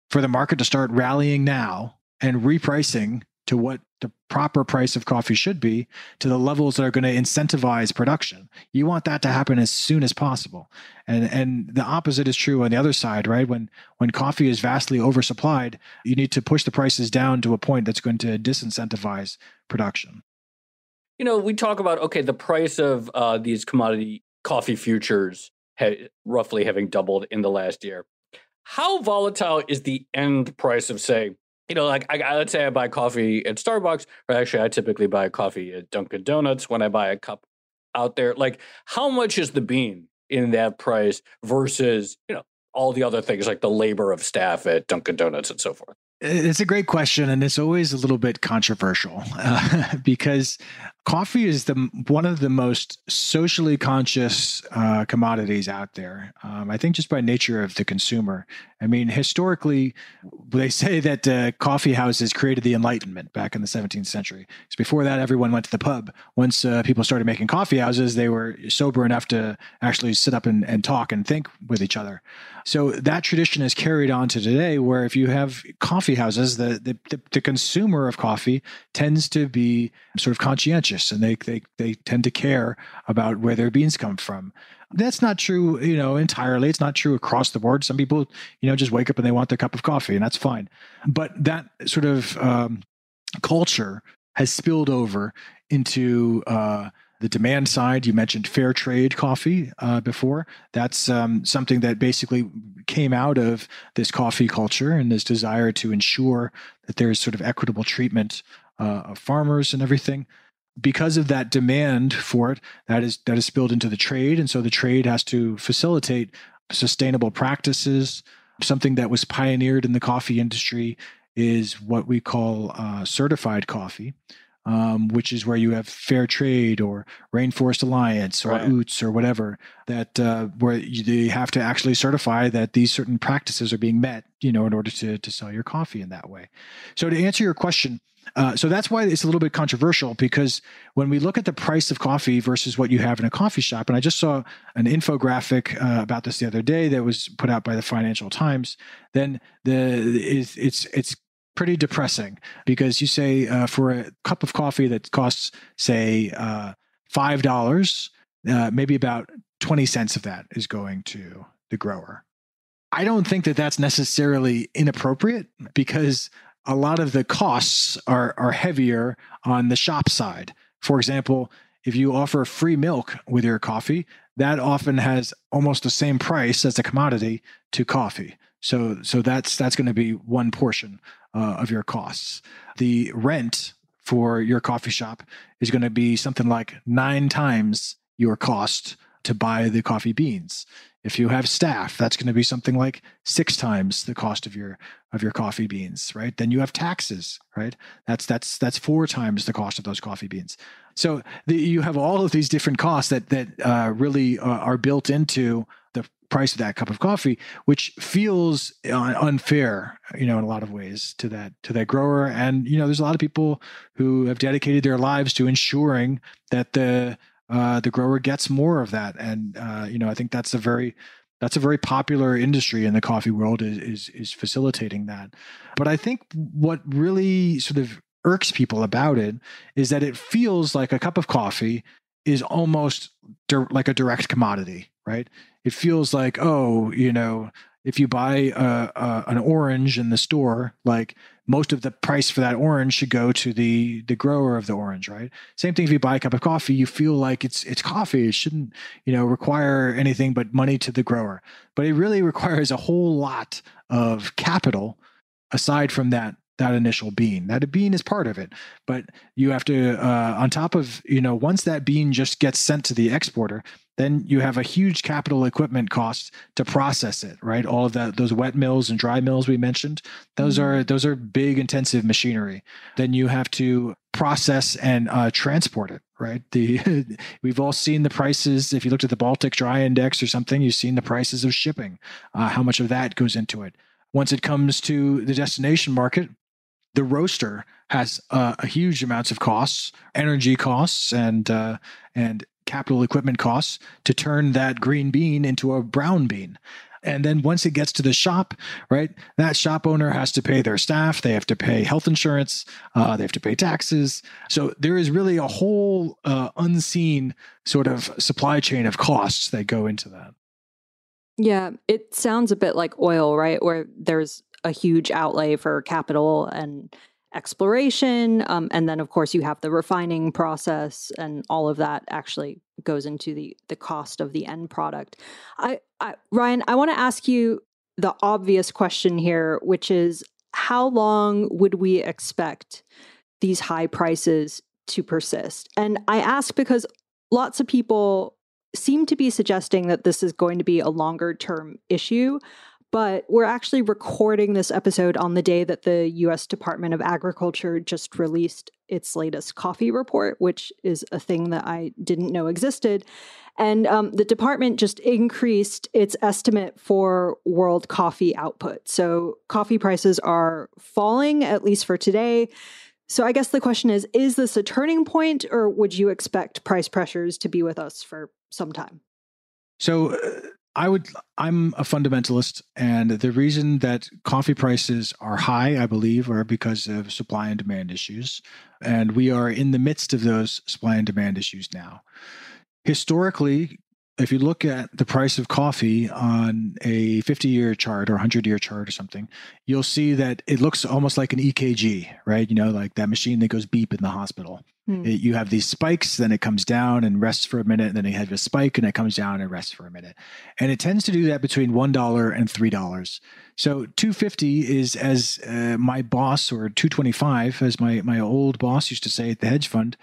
for the market to start rallying now and repricing to what the proper price of coffee should be to the levels that are going to incentivize production. You want that to happen as soon as possible. And and the opposite is true on the other side, right? When when coffee is vastly oversupplied, you need to push the prices down to a point that's going to disincentivize production. You know, we talk about okay, the price of uh, these commodity coffee futures ha- roughly having doubled in the last year. How volatile is the end price of say you know, like I, let's say I buy coffee at Starbucks, or actually I typically buy coffee at Dunkin' Donuts when I buy a cup out there. Like, how much is the bean in that price versus you know all the other things like the labor of staff at Dunkin' Donuts and so forth? It's a great question, and it's always a little bit controversial uh, because coffee is the one of the most socially conscious uh, commodities out there. Um, I think just by nature of the consumer. I mean, historically, they say that uh, coffee houses created the Enlightenment back in the 17th century. Because before that, everyone went to the pub. Once uh, people started making coffee houses, they were sober enough to actually sit up and, and talk and think with each other. So that tradition is carried on to today, where if you have coffee houses, the, the, the, the consumer of coffee tends to be sort of conscientious and they, they, they tend to care about where their beans come from. That's not true, you know, entirely. It's not true across the board. Some people, you know, just wake up and they want their cup of coffee, and that's fine. But that sort of um, culture has spilled over into uh, the demand side, you mentioned fair trade coffee uh, before. That's um, something that basically came out of this coffee culture and this desire to ensure that there's sort of equitable treatment uh, of farmers and everything. Because of that demand for it, that is that is spilled into the trade, and so the trade has to facilitate sustainable practices. Something that was pioneered in the coffee industry is what we call uh, certified coffee um, which is where you have fair trade or rainforest alliance or right. UTZ or whatever that uh, where you, you, have to actually certify that these certain practices are being met you know in order to, to sell your coffee in that way so to answer your question uh, so that's why it's a little bit controversial because when we look at the price of coffee versus what you have in a coffee shop, and I just saw an infographic uh, about this the other day that was put out by the Financial Times, then the it's it's, it's pretty depressing because you say uh, for a cup of coffee that costs, say, uh, five dollars, uh, maybe about twenty cents of that is going to the grower. I don't think that that's necessarily inappropriate because a lot of the costs are are heavier on the shop side. For example, if you offer free milk with your coffee, that often has almost the same price as a commodity to coffee. So so that's that's going to be one portion uh, of your costs. The rent for your coffee shop is going to be something like nine times your cost to buy the coffee beans. If you have staff, that's going to be something like six times the cost of your of your coffee beans, right? Then you have taxes, right? That's that's that's four times the cost of those coffee beans. So the, you have all of these different costs that that uh, really uh, are built into the price of that cup of coffee, which feels uh, unfair, you know, in a lot of ways to that to that grower. And you know, there's a lot of people who have dedicated their lives to ensuring that the uh, the grower gets more of that. And uh, you know, I think that's a very that's a very popular industry in the coffee world is, is is facilitating that. But I think what really sort of irks people about it is that it feels like a cup of coffee is almost di- like a direct commodity, right? It feels like, oh, you know, if you buy a, a, an orange in the store, like most of the price for that orange should go to the the grower of the orange, right? Same thing if you buy a cup of coffee, you feel like it's it's coffee. It shouldn't, you know, require anything but money to the grower. But it really requires a whole lot of capital aside from that that initial bean. That bean is part of it, but you have to, uh, on top of, you know, once that bean just gets sent to the exporter, then you have a huge capital equipment cost to process it, right? All of that, those wet mills and dry mills we mentioned, those mm-hmm. are those are big intensive machinery. Then you have to process and uh, transport it, right? The we've all seen the prices. If you looked at the Baltic Dry Index or something, you've seen the prices of shipping. Uh, how much of that goes into it? Once it comes to the destination market, the roaster has uh, a huge amounts of costs, energy costs, and uh, and capital equipment costs to turn that green bean into a brown bean. And then once it gets to the shop, right, that shop owner has to pay their staff. They have to pay health insurance. Uh, they have to pay taxes. So there is really a whole uh, unseen sort of supply chain of costs that go into that. Yeah, it sounds a bit like oil, right? Where there's a huge outlay for capital and exploration. Um, and then, of course, you have the refining process, and all of that actually goes into the the cost of the end product. I, I Ryan, I want to ask you the obvious question here, which is how long would we expect these high prices to persist? And I ask because lots of people seem to be suggesting that this is going to be a longer term issue. But we're actually recording this episode on the day that the US Department of Agriculture just released its latest coffee report, which is a thing that I didn't know existed. And um, the department just increased its estimate for world coffee output. So coffee prices are falling, at least for today. So I guess the question is is this a turning point, or would you expect price pressures to be with us for some time? So, uh, I would, I'm a fundamentalist, and the reason that coffee prices are high, I believe, are because of supply and demand issues. And we are in the midst of those supply and demand issues now. Historically, if you look at the price of coffee on a 50 year chart or 100 year chart or something, you'll see that it looks almost like an EKG, right? You know, like that machine that goes beep in the hospital. Hmm. It, you have these spikes, then it comes down and rests for a minute, and then you have a spike and it comes down and rests for a minute. And it tends to do that between $1 and $3. So 250 is as uh, my boss or 225 as my my old boss used to say at the hedge fund,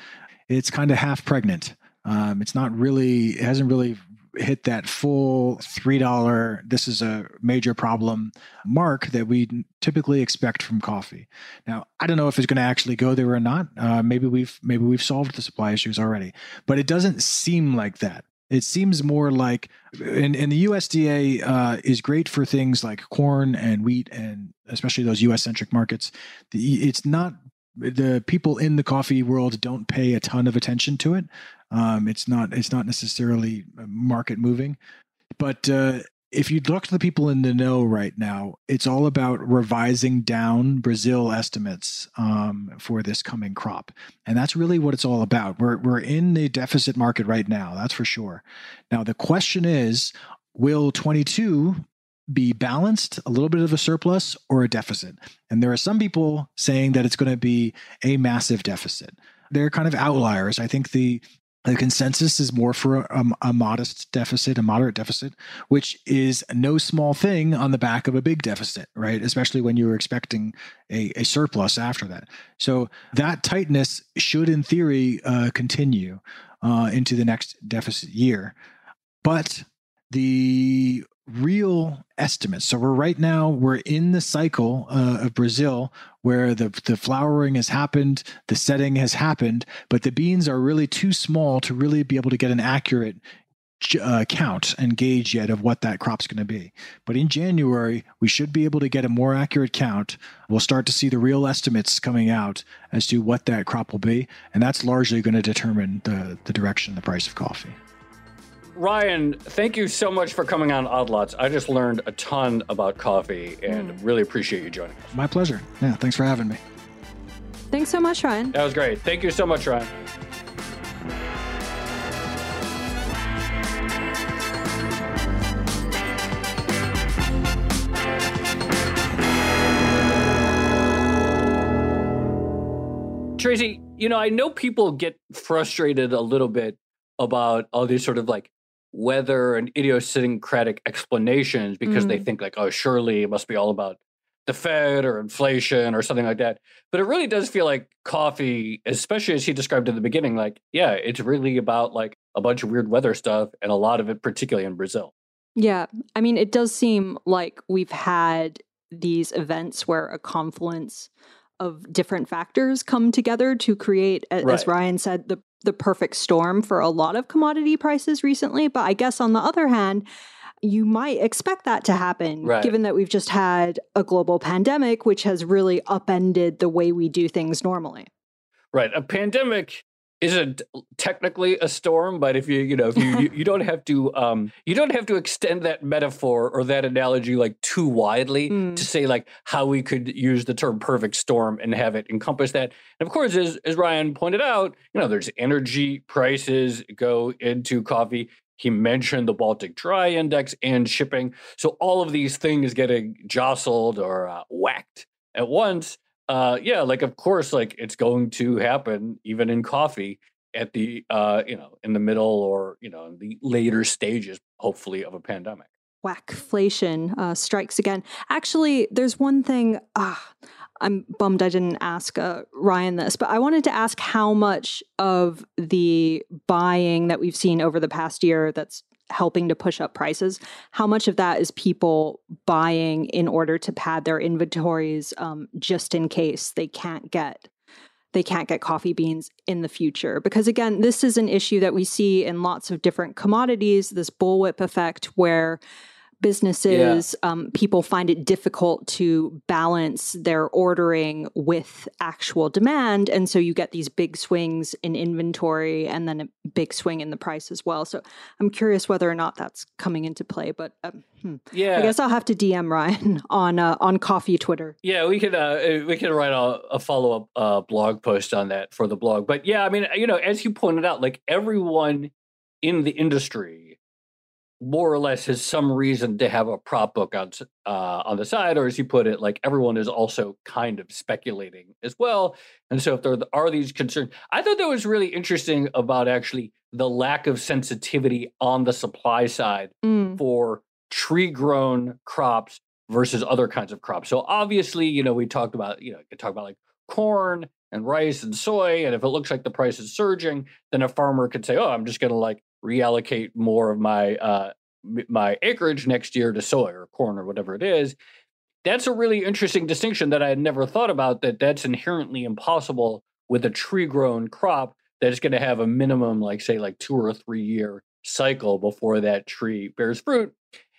it's kind of half pregnant. Um, it's not really, it hasn't really hit that full $3 this is a major problem mark that we typically expect from coffee. Now i don't know if it's going to actually go there or not. Uh, maybe we've maybe we've solved the supply issues already but it doesn't seem like that. It seems more like and, and the usda uh, is great for things like corn and wheat and especially those us centric markets. The, it's not the people in the coffee world don't pay a ton of attention to it. Um, it's not it's not necessarily market moving, but uh, if you look to the people in the know right now, it's all about revising down Brazil estimates um, for this coming crop, and that's really what it's all about. We're we're in the deficit market right now, that's for sure. Now the question is, will 22 be balanced, a little bit of a surplus, or a deficit. And there are some people saying that it's going to be a massive deficit. They're kind of outliers. I think the the consensus is more for a, a, modest deficit, a moderate deficit, which is no small thing on the back of a big deficit, right? Especially when you're expecting a, a surplus after that. So that tightness should, in theory, uh, continue uh, into the next deficit year. But the real estimates. So we're right now we're in the cycle uh, of Brazil where the the flowering has happened, the setting has happened, but the beans are really too small to really be able to get an accurate uh, count and gauge yet of what that crop's going to be. But in January, we should be able to get a more accurate count. We'll start to see the real estimates coming out as to what that crop will be, and that's largely going to determine the the direction, the price of coffee. Ryan, thank you so much for coming on Odd Lots. I just learned a ton about coffee and mm. really appreciate you joining us. My pleasure. Yeah, thanks for having me. Thanks so much, Ryan. That was great. Thank you so much, Ryan. Tracy, you know, I know people get frustrated a little bit about all these sort of like weather and idiosyncratic explanations because mm. they think like, oh, surely it must be all about the Fed or inflation or something like that. But it really does feel like coffee, especially as he described at the beginning, like, yeah, it's really about like a bunch of weird weather stuff and a lot of it, particularly in Brazil. Yeah. I mean, it does seem like we've had these events where a confluence of different factors come together to create, as right. Ryan said, the the perfect storm for a lot of commodity prices recently. But I guess on the other hand, you might expect that to happen right. given that we've just had a global pandemic, which has really upended the way we do things normally. Right. A pandemic isn't technically a storm, but if you you know if you you, you don't have to um you don't have to extend that metaphor or that analogy like too widely mm. to say like how we could use the term perfect storm and have it encompass that. And of course, as as Ryan pointed out, you know, there's energy prices go into coffee. He mentioned the Baltic Dry Index and shipping. So all of these things getting jostled or uh, whacked at once uh, yeah, like of course, like it's going to happen even in coffee at the uh, you know in the middle or you know in the later stages, hopefully, of a pandemic. Whackflation uh, strikes again. Actually, there's one thing. Uh, I'm bummed I didn't ask uh, Ryan this, but I wanted to ask how much of the buying that we've seen over the past year that's helping to push up prices. How much of that is people buying in order to pad their inventories um, just in case they can't get they can't get coffee beans in the future. Because again, this is an issue that we see in lots of different commodities, this bullwhip effect where businesses, yeah. um, people find it difficult to balance their ordering with actual demand. And so you get these big swings in inventory and then a big swing in the price as well. So I'm curious whether or not that's coming into play. But um, hmm. yeah, I guess I'll have to DM Ryan on uh, on Coffee Twitter. Yeah, we could uh, we could write a, a follow up uh, blog post on that for the blog. But yeah, I mean, you know, as you pointed out, like everyone in the industry more or less has some reason to have a prop book on uh, on the side, or as you put it, like everyone is also kind of speculating as well. And so, if there are these concerns, I thought that was really interesting about actually the lack of sensitivity on the supply side mm. for tree grown crops versus other kinds of crops. So obviously, you know, we talked about you know, you talk about like corn and rice and soy, and if it looks like the price is surging, then a farmer could say, "Oh, I'm just going to like reallocate more of my uh, my acreage next year to soy or corn or whatever it is. That's a really interesting distinction that I had never thought about. That that's inherently impossible with a tree grown crop that is going to have a minimum, like say, like two or three year cycle before that tree bears fruit.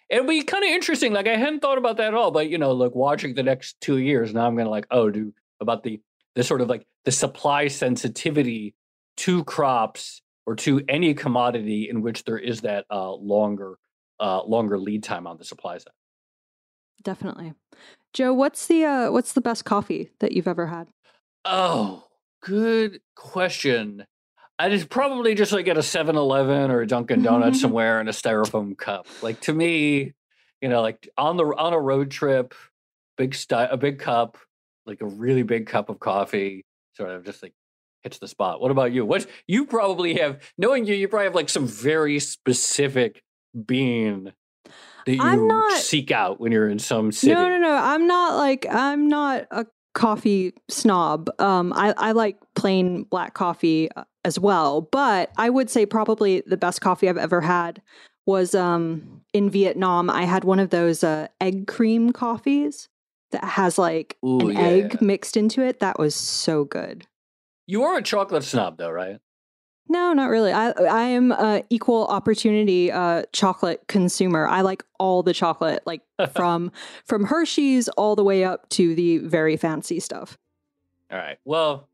It'd be kind of interesting. Like I hadn't thought about that at all, but you know, like watching the next two years, now I'm gonna like, oh, do about the the sort of like the supply sensitivity to crops or to any commodity in which there is that uh, longer uh, longer lead time on the supply side. Definitely, Joe. What's the uh, what's the best coffee that you've ever had? Oh, good question. I just probably just like at a 7-Eleven or a Dunkin' Donuts somewhere in a styrofoam cup. Like to me, you know, like on the on a road trip, big st- a big cup, like a really big cup of coffee, sort of just like hits the spot. What about you? What you probably have, knowing you, you probably have like some very specific bean that you I'm not, seek out when you're in some city. No, no, no. I'm not like I'm not a coffee snob. Um, I, I like plain black coffee uh, as well, but I would say probably the best coffee I've ever had was um in Vietnam. I had one of those uh, egg cream coffees that has like Ooh, an yeah, egg mixed into it. That was so good. You are a chocolate snob, though, right? No, not really. I I am a equal opportunity uh, chocolate consumer. I like all the chocolate, like from from Hershey's all the way up to the very fancy stuff. All right. Well,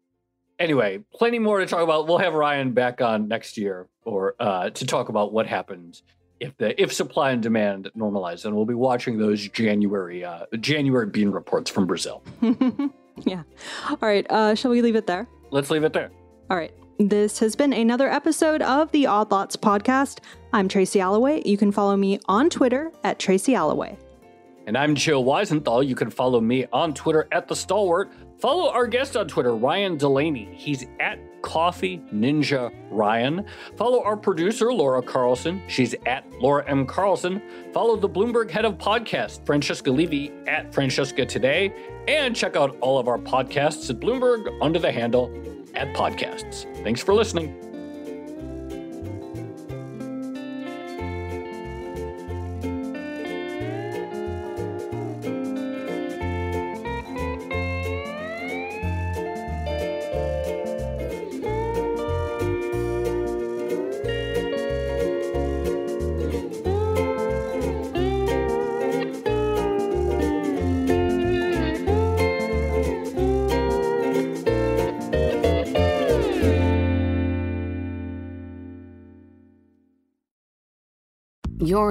anyway, plenty more to talk about. We'll have Ryan back on next year, or uh, to talk about what happens if the if supply and demand normalize, and we'll be watching those January uh, January bean reports from Brazil. yeah. All right. Uh, shall we leave it there? Let's leave it there. All right. This has been another episode of the Odd Lots podcast. I'm Tracy Alloway. You can follow me on Twitter at Tracy Alloway. And I'm Joe Weisenthal. You can follow me on Twitter at The Stalwart. Follow our guest on Twitter, Ryan Delaney. He's at Coffee Ninja Ryan. Follow our producer, Laura Carlson. She's at Laura M. Carlson. Follow the Bloomberg head of podcast, Francesca Levy, at Francesca Today. And check out all of our podcasts at Bloomberg under the handle at Podcasts. Thanks for listening.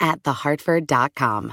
at thehartford.com.